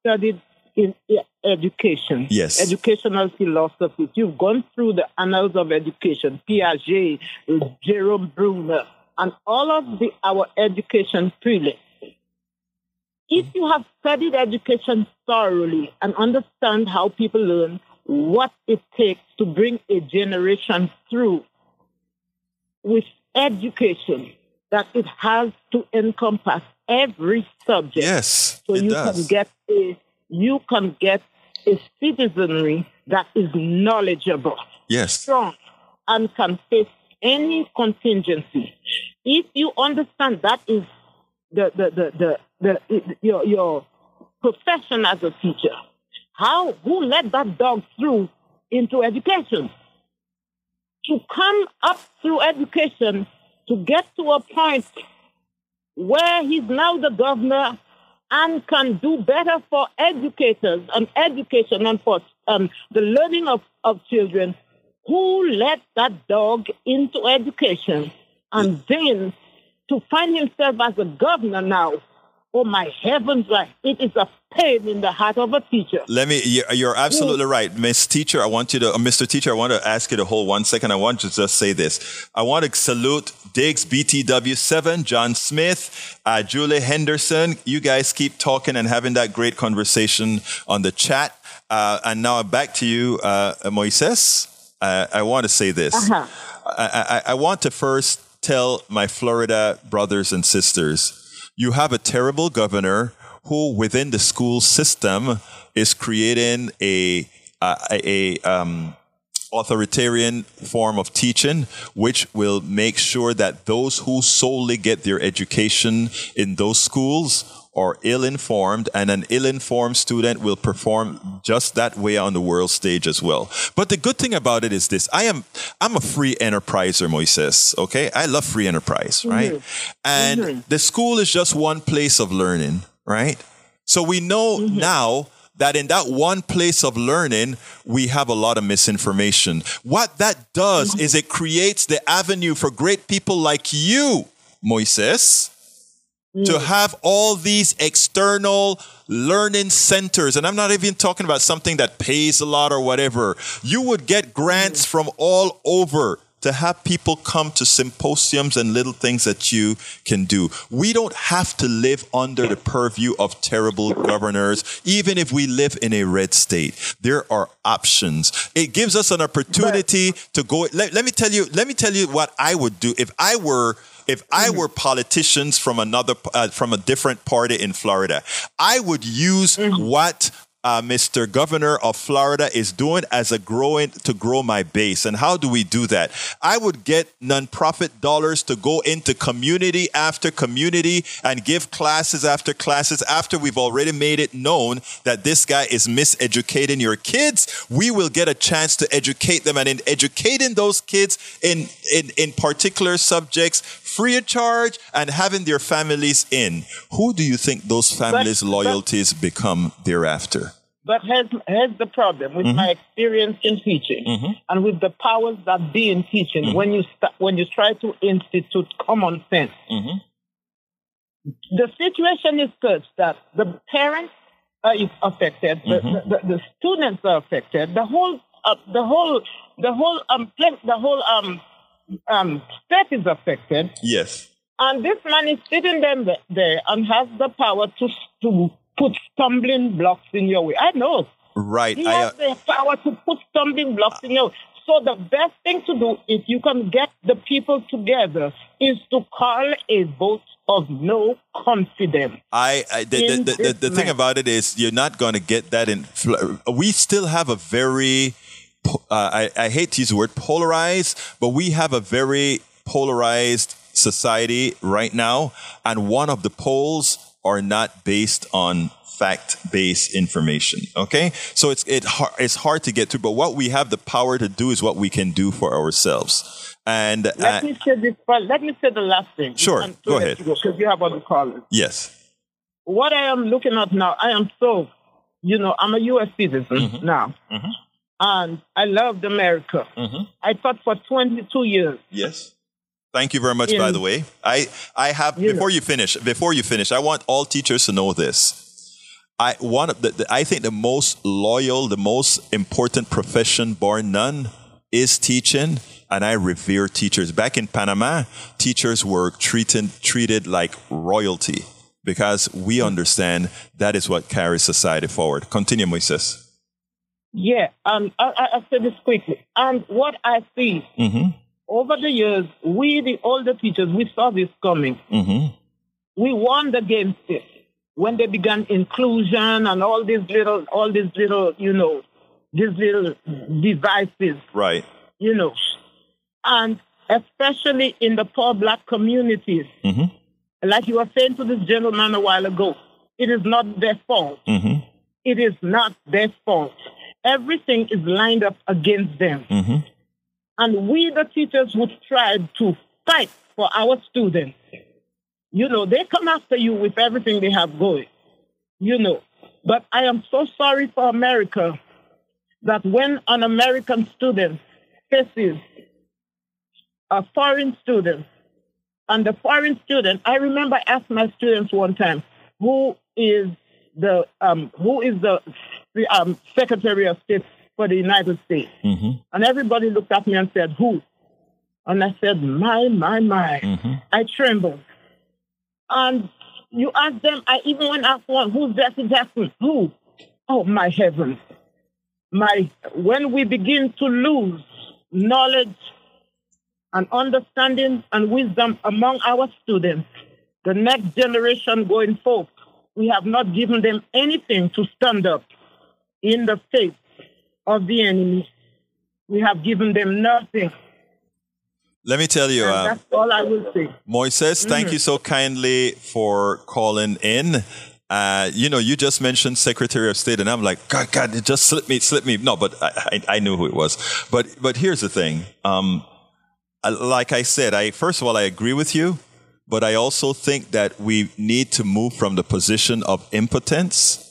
studied in education, Yes. educational philosophies. you've gone through the annals of education, Piaget, Jerome Bruner, and all of the our education prelates. If you have studied education thoroughly and understand how people learn, what it takes to bring a generation through with education, that it has to encompass every subject yes, so you does. can get a you can get a citizenry that is knowledgeable, yes, strong, and can face any contingency. If you understand that is the the the the, the, your your profession as a teacher, how who let that dog through into education? To come up through education to get to a point where he's now the governor and can do better for educators and education and for um, the learning of, of children who let that dog into education and then to find himself as a governor now Oh my heavens. It is a pain in the heart of a teacher. Let me, you're, absolutely right. Miss Teacher, I want you to, uh, Mr. Teacher, I want to ask you to hold one second. I want to just say this. I want to salute Diggs BTW7, John Smith, uh, Julie Henderson. You guys keep talking and having that great conversation on the chat. Uh, and now back to you, uh, Moises. Uh, I want to say this. Uh-huh. I, I, I want to first tell my Florida brothers and sisters you have a terrible governor who, within the school system, is creating a a, a um, authoritarian form of teaching, which will make sure that those who solely get their education in those schools are ill informed, and an ill informed student will perform just that way on the world stage as well. But the good thing about it is this I am I'm a free enterpriser, Moises. Okay. I love free enterprise, mm-hmm. right? And mm-hmm. the school is just one place of learning, right? So we know mm-hmm. now that in that one place of learning, we have a lot of misinformation. What that does is it creates the avenue for great people like you, Moises, to mm. have all these external learning centers. And I'm not even talking about something that pays a lot or whatever. You would get grants mm. from all over to have people come to symposiums and little things that you can do. We don't have to live under the purview of terrible governors, even if we live in a red state. There are options. It gives us an opportunity to go. Let, let me tell you, let me tell you what I would do if I were if I were politicians from another uh, from a different party in Florida, I would use what uh, Mr. Governor of Florida is doing as a growing to grow my base. And how do we do that? I would get nonprofit dollars to go into community after community and give classes after classes after we've already made it known that this guy is miseducating your kids. We will get a chance to educate them. And in educating those kids in, in, in particular subjects, free of charge and having their families in, who do you think those families' loyalties become thereafter? But here's, here's the problem with my experience in teaching and with the powers that be in teaching. When you sta when you try to institute common sense. The situation is such that the parents are is affected, the, the, the, the students are affected, the whole uh, the whole the whole um the whole um um state is affected. Yes. And this man is sitting them there and has the power to to put stumbling blocks in your way. I know. Right. He I, has uh, the power to put stumbling blocks in your way. So the best thing to do if you can get the people together is to call a vote of no confidence. I, I the, the, the, the, thing about it is you're not going to get that in. We still have a very, uh, I, I hate to use the word polarized, but we have a very polarized society right now, and one of the poles are not based on fact-based information. Okay, so it's it it's hard to get to, but what we have the power to do is what we can do for ourselves. And uh, Let me say this. Let me say the last thing. Sure, go ahead. Because you have other callers. yes, What I am looking at now, I am so, you know, I'm a U.S. citizen Mm-hmm. now, and I loved America. I taught for 22 years. Yes. Thank you very much. By the way, I I have You before you finish. Before you finish, I want all teachers to know this. I one of the, the I think the most loyal, the most important profession, bar none, is teaching, and I revere teachers. Back in Panama, teachers were treated treated like royalty because we understand that is what carries society forward. Continue, Moises. Yeah, um, I, I, I say this quickly. And what I see Mm-hmm. Over the years, we, the older teachers, we saw this coming. Mm-hmm. We warned against it when they began inclusion and all these little, all these little, you know, these little devices, Right. you know, and especially in the poor black communities. Mm-hmm. Like you were saying to this gentleman a while ago, it is not their fault. Mm-hmm. It is not their fault. Everything is lined up against them. And we, the teachers, would try to fight for our students. You know, they come after you with everything they have going, you know. But I am so sorry for America that when an American student faces a foreign student, and the foreign student, I remember I asked my students one time, who is the um, who is the, the um, Secretary of State for the United States? Mm-hmm. And everybody looked at me and said, Who? And I said, My, my, my. Mm-hmm. I trembled. And you ask them, I even went asked one, Who's Jesse Jackson? Who? Oh, my heavens. My, when we begin to lose knowledge and understanding and wisdom among our students, the next generation going forth, we have not given them anything to stand up in the face of the enemy. We have given them nothing. Let me tell you, uh, that's all I will say. Moises, thank Mm-hmm. you so kindly for calling in. Uh, you know, you just mentioned Secretary of State, and I'm like, God, God, it just slipped me, slipped me. No, but I, I, I knew who it was. But, but here's the thing. Um, like I said, I first of all, I agree with you, but I also think that we need to move from the position of impotence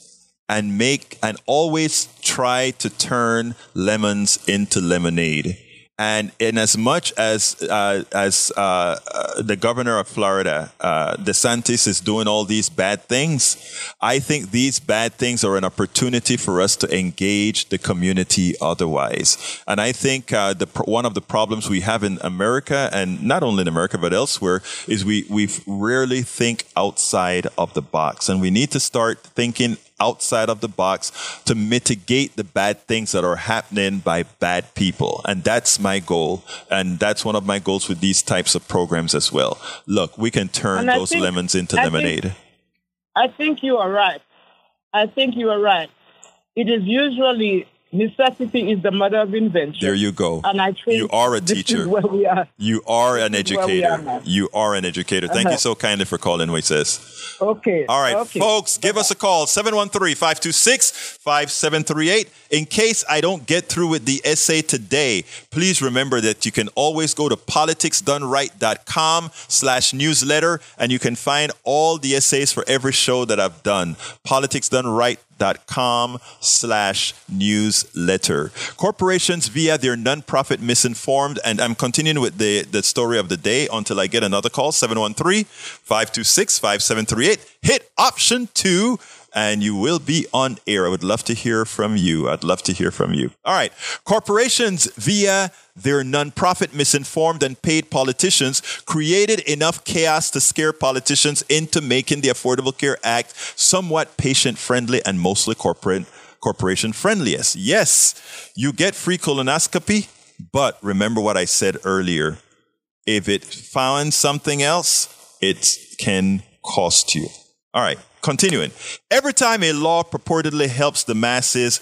and make and always try to turn lemons into lemonade. And in as much as uh, as uh, uh, the governor of Florida, uh, DeSantis, is doing all these bad things, I think these bad things are an opportunity for us to engage the community otherwise. And I think uh, the one of the problems we have in America, and not only in America but elsewhere, is we we rarely think outside of the box, and we need to start thinking outside of the box to mitigate the bad things that are happening by bad people. And that's my goal. And that's one of my goals with these types of programs as well. Look, we can turn those think- lemons into I think- lemonade. I think you are right. I think you are right. It is usually necessity is the mother of invention. there you go. and I think You are a this teacher. Is where we are. You are an This is where we are educator. You are an educator. Thank you Uh-huh. so kindly for calling, Moises. Okay. All right, okay. folks, give us a call 713-526-5738. In case I don't get through with the essay today, please remember that you can always go to politicsdoneright.com slash newsletter and you can find all the essays for every show that I've done. politicsdoneright.com slash newsletter. Corporations via their nonprofit misinformed, and I'm continuing with the, the story of the day until I get another call, 713-526-5738. Hit option two and you will be on air. I would love to hear from you. I'd love to hear from you. All right. Corporations via their nonprofit misinformed and paid politicians created enough chaos to scare politicians into making the Affordable Care Act somewhat patient friendly and mostly corporate corporation friendliest. Yes, you get free colonoscopy, but remember what I said earlier. If it found something else, it can cost you. All right, continuing. Every time a law purportedly helps the masses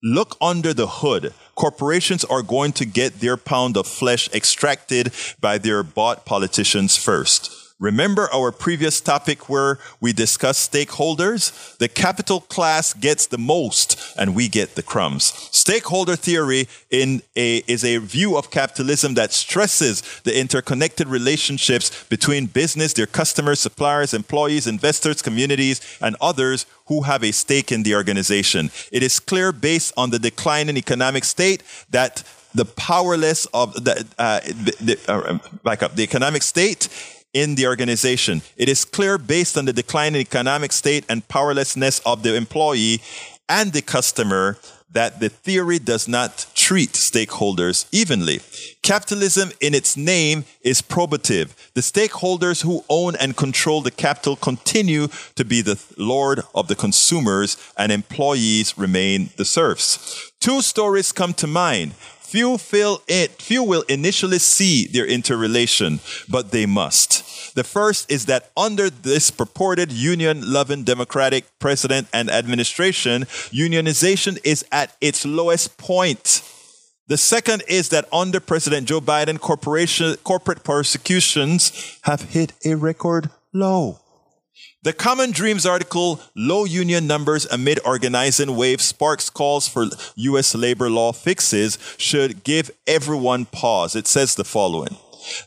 look under the hood, corporations are going to get their pound of flesh extracted by their bought politicians first. Remember our previous topic where we discussed stakeholders? The capital class gets the most and we get the crumbs. Stakeholder theory in a, is a view of capitalism that stresses the interconnected relationships between business, their customers, suppliers, employees, investors, communities, and others who have a stake in the organization. It is clear based on the decline in economic state that the powerless of the, uh, the, the uh, back up the economic state in the organization. It is clear based on the decline in economic state and powerlessness of the employee and the customer that the theory does not treat stakeholders evenly. Capitalism in its name is probative. The stakeholders who own and control the capital continue to be the lord of the consumers and employees remain the serfs. Two stories come to mind. Few feel it, few will initially see their interrelation, but they must. The first is that under this purported union loving democratic president and administration, unionization is at its lowest point. The second is that under President Joe Biden, corporate persecutions have hit a record low. The Common Dreams article, Low Union Numbers Amid Organizing Wave Sparks Calls for U.S. Labor Law Fixes, should give everyone pause. It says the following.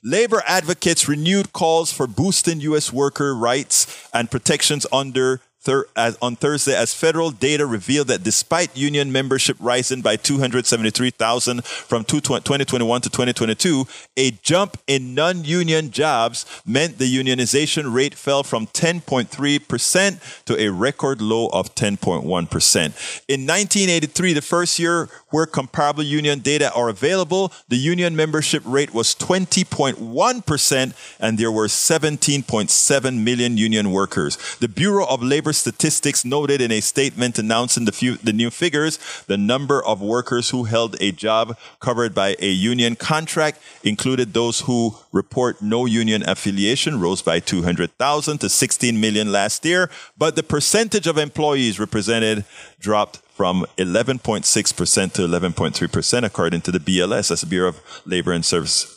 Labor advocates renewed calls for boosting U.S. worker rights and protections under thir- as, on Thursday as federal data revealed that despite union membership rising by 273,000 from 2021 to 2022, a jump in non-union jobs meant the unionization rate fell from 10.3% to a record low of 10.1%. In 1983, the first year where comparable union data are available, the union membership rate was 20.1% and there were 17.7 million union workers. The Bureau of Labor Statistics noted in a statement announcing the, few, the new figures, the number of workers who held a job covered by a union contract included those who report no union affiliation rose by 200,000 to 16 million last year, but the percentage of employees represented dropped from 11.6% to 11.3% according to the BLS, that's the Bureau of Labor and Service.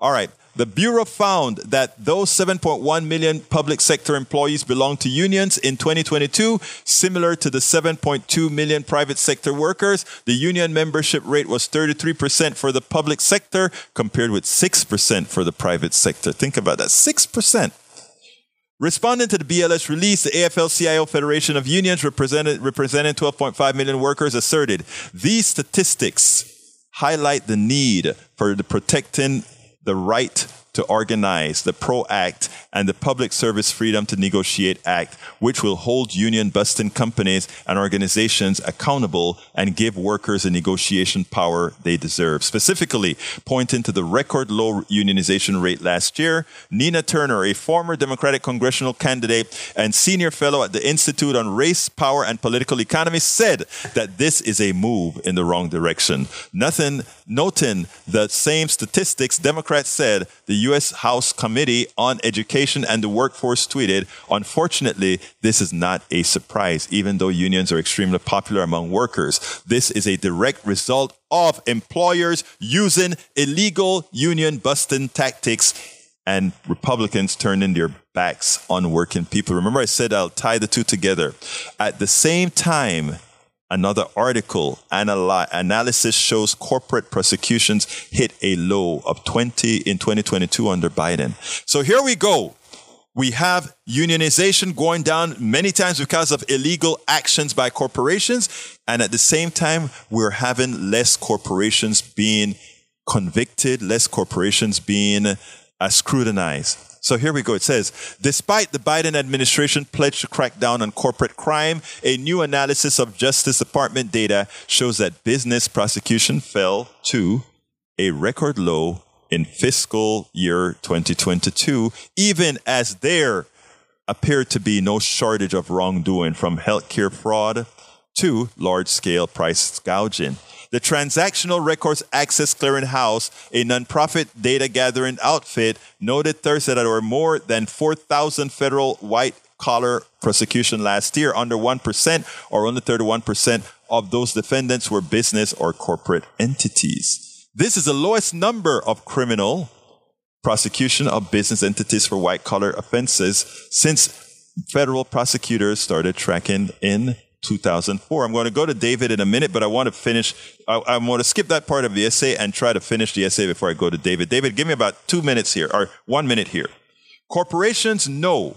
All right. The Bureau found that those 7.1 million public sector employees belong to unions in 2022, similar to the 7.2 million private sector workers. The union membership rate was 33% for the public sector compared with 6% for the private sector. Think about that 6%. Responding to the BLS release, the AFL-CIO Federation of Unions represented, representing 12.5 million workers asserted these statistics highlight the need for the protecting the right to organize, the PRO Act, and the Public Service Freedom to Negotiate Act, which will hold union busting companies and organizations accountable and give workers the negotiation power they deserve. Specifically, pointing to the record low unionization rate last year, Nina Turner, a former Democratic congressional candidate and senior fellow at the Institute on Race, Power, and Political Economy, said that this is a move in the wrong direction. Nothing, noting the same statistics, Democrats said the U.S. House Committee on Education and the Workforce tweeted, unfortunately, this is not a surprise, even though unions are extremely popular among workers. This is a direct result of employers using illegal union busting tactics and Republicans turning their backs on working people. Remember, I said I'll tie the two together. At the same time, Another article analy- analysis shows corporate prosecutions hit a low of 20 in 2022 under Biden. So here we go. We have unionization going down many times because of illegal actions by corporations. And at the same time, we're having less corporations being convicted, less corporations being uh, scrutinized. So here we go. It says, despite the Biden administration pledge to crack down on corporate crime, a new analysis of Justice Department data shows that business prosecution fell to a record low in fiscal year 2022, even as there appeared to be no shortage of wrongdoing from healthcare fraud to large scale price gouging. The Transactional Records Access Clearinghouse, a nonprofit data gathering outfit, noted Thursday that there were more than 4,000 federal white collar prosecution last year, under 1% or only 31% of those defendants were business or corporate entities. This is the lowest number of criminal prosecution of business entities for white collar offenses since federal prosecutors started tracking in 2004. I'm going to go to David in a minute, but I want to finish. I, I, want to skip that part of the essay and try to finish the essay before I go to David. David, give me about two minutes here, or one minute here. Corporations know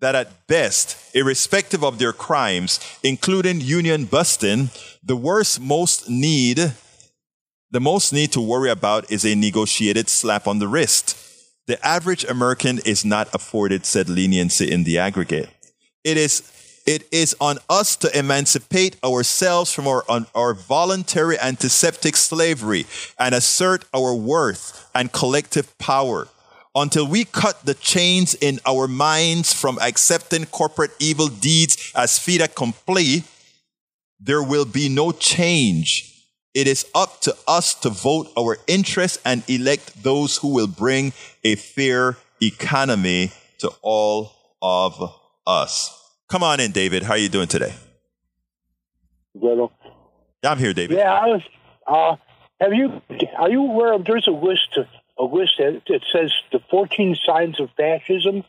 that at best, irrespective of their crimes, including union busting, the worst most need, the most need to worry about is a negotiated slap on the wrist. The average American is not afforded said leniency in the aggregate. It is it is on us to emancipate ourselves from our, our voluntary antiseptic slavery and assert our worth and collective power. Until we cut the chains in our minds from accepting corporate evil deeds as fait accompli, there will be no change. It is up to us to vote our interests and elect those who will bring a fair economy to all of us. Come on in, David. How are you doing today? Well, I'm here, David. Yeah, I was. Uh, have you? Are you aware of? There's a list. A list that, that says the 14 signs of fascism.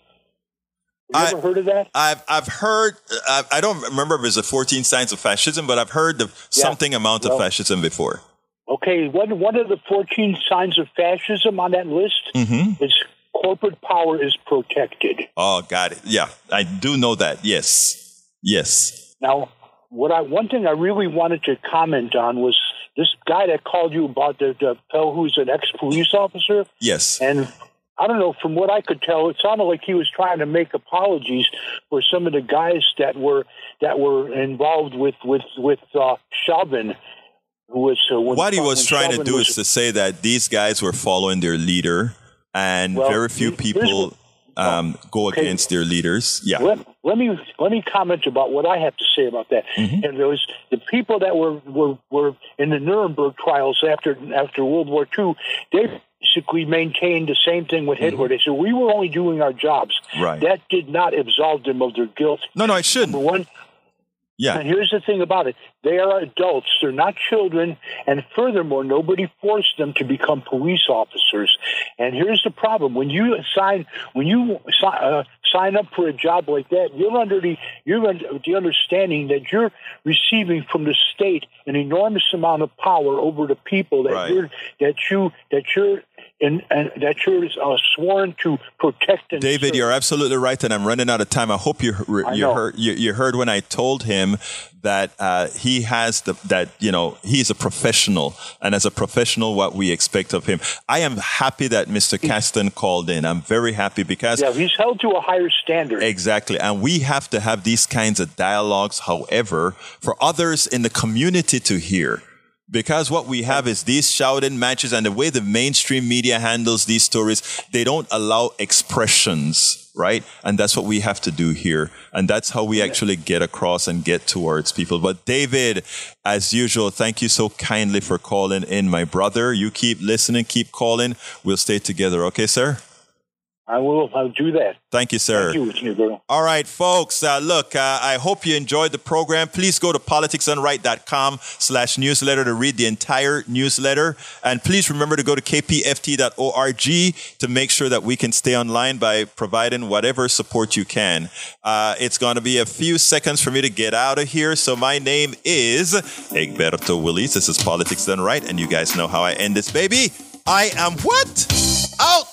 Have you I, ever heard of that? I've I've heard. I, I don't remember if it's the 14 signs of fascism, but I've heard of Yeah. something amount Well- of fascism before. Okay, one one of the 14 signs of fascism on that list Mm-hmm. is corporate power is protected. Oh, got it. Yeah, I do know that. Yes. Yes. Now, what I one thing I really wanted to comment on was this guy that called you about the, the fellow who's an ex police officer, Yes. and I don't know. From what I could tell, it sounded like he was trying to make apologies for some of the guys that were that were involved with with with uh, Chauvin, who was uh, what he was trying to do was- is to say that these guys were following their leader, and Well, very few people what- um, go Okay. against their leaders. Yeah. Let, let me let me comment about what I have to say about that. Mm-hmm. And those the people that were, were were in the Nuremberg trials after after World War II. They basically maintained the same thing with Hitler. They said we were only doing our jobs. Mm-hmm. Right. That did not absolve them of their guilt. No, no, it shouldn't. one, Yeah. and here's the thing about it: they are adults; they're not children. And furthermore, nobody forced them to become police officers. And here's the problem: when you sign, when you uh, sign up for a job like that, you're under the you're under the understanding that you're receiving from the state an enormous amount of power over the people that Right. you're that you that you're and, and that you're uh, sworn to protect and David, serve. you're absolutely right, and I'm running out of time. I hope you you heard you, you heard when I told him that uh, he has the that you know he's a professional, and as a professional, what we expect of him. I am happy that Mr. Caston called in. I'm very happy because yeah, he's held to a higher standard. Exactly. And we have to have these kinds of dialogues, however, for others in the community to hear. Because what we have is these shouting matches and the way the mainstream media handles these stories, they don't allow expressions, right? And that's what we have to do here. And that's how we actually get across and get towards people. But David, as usual, thank you so kindly for calling in, my brother. You keep listening, keep calling. We'll stay together. Okay, sir? I will. I'll do that. Thank you, sir. Thank you. All right, folks. Uh, look, uh, I hope you enjoyed the program. Please go to politicsdoneright.com slash newsletter to read the entire newsletter. And please remember to go to kpft.org to make sure that we can stay online by providing whatever support you can. Uh, it's going to be a few seconds for me to get out of here. So my name is Egberto Willis. This is Politics Done Right. And you guys know how I end this, baby. I am what? Out!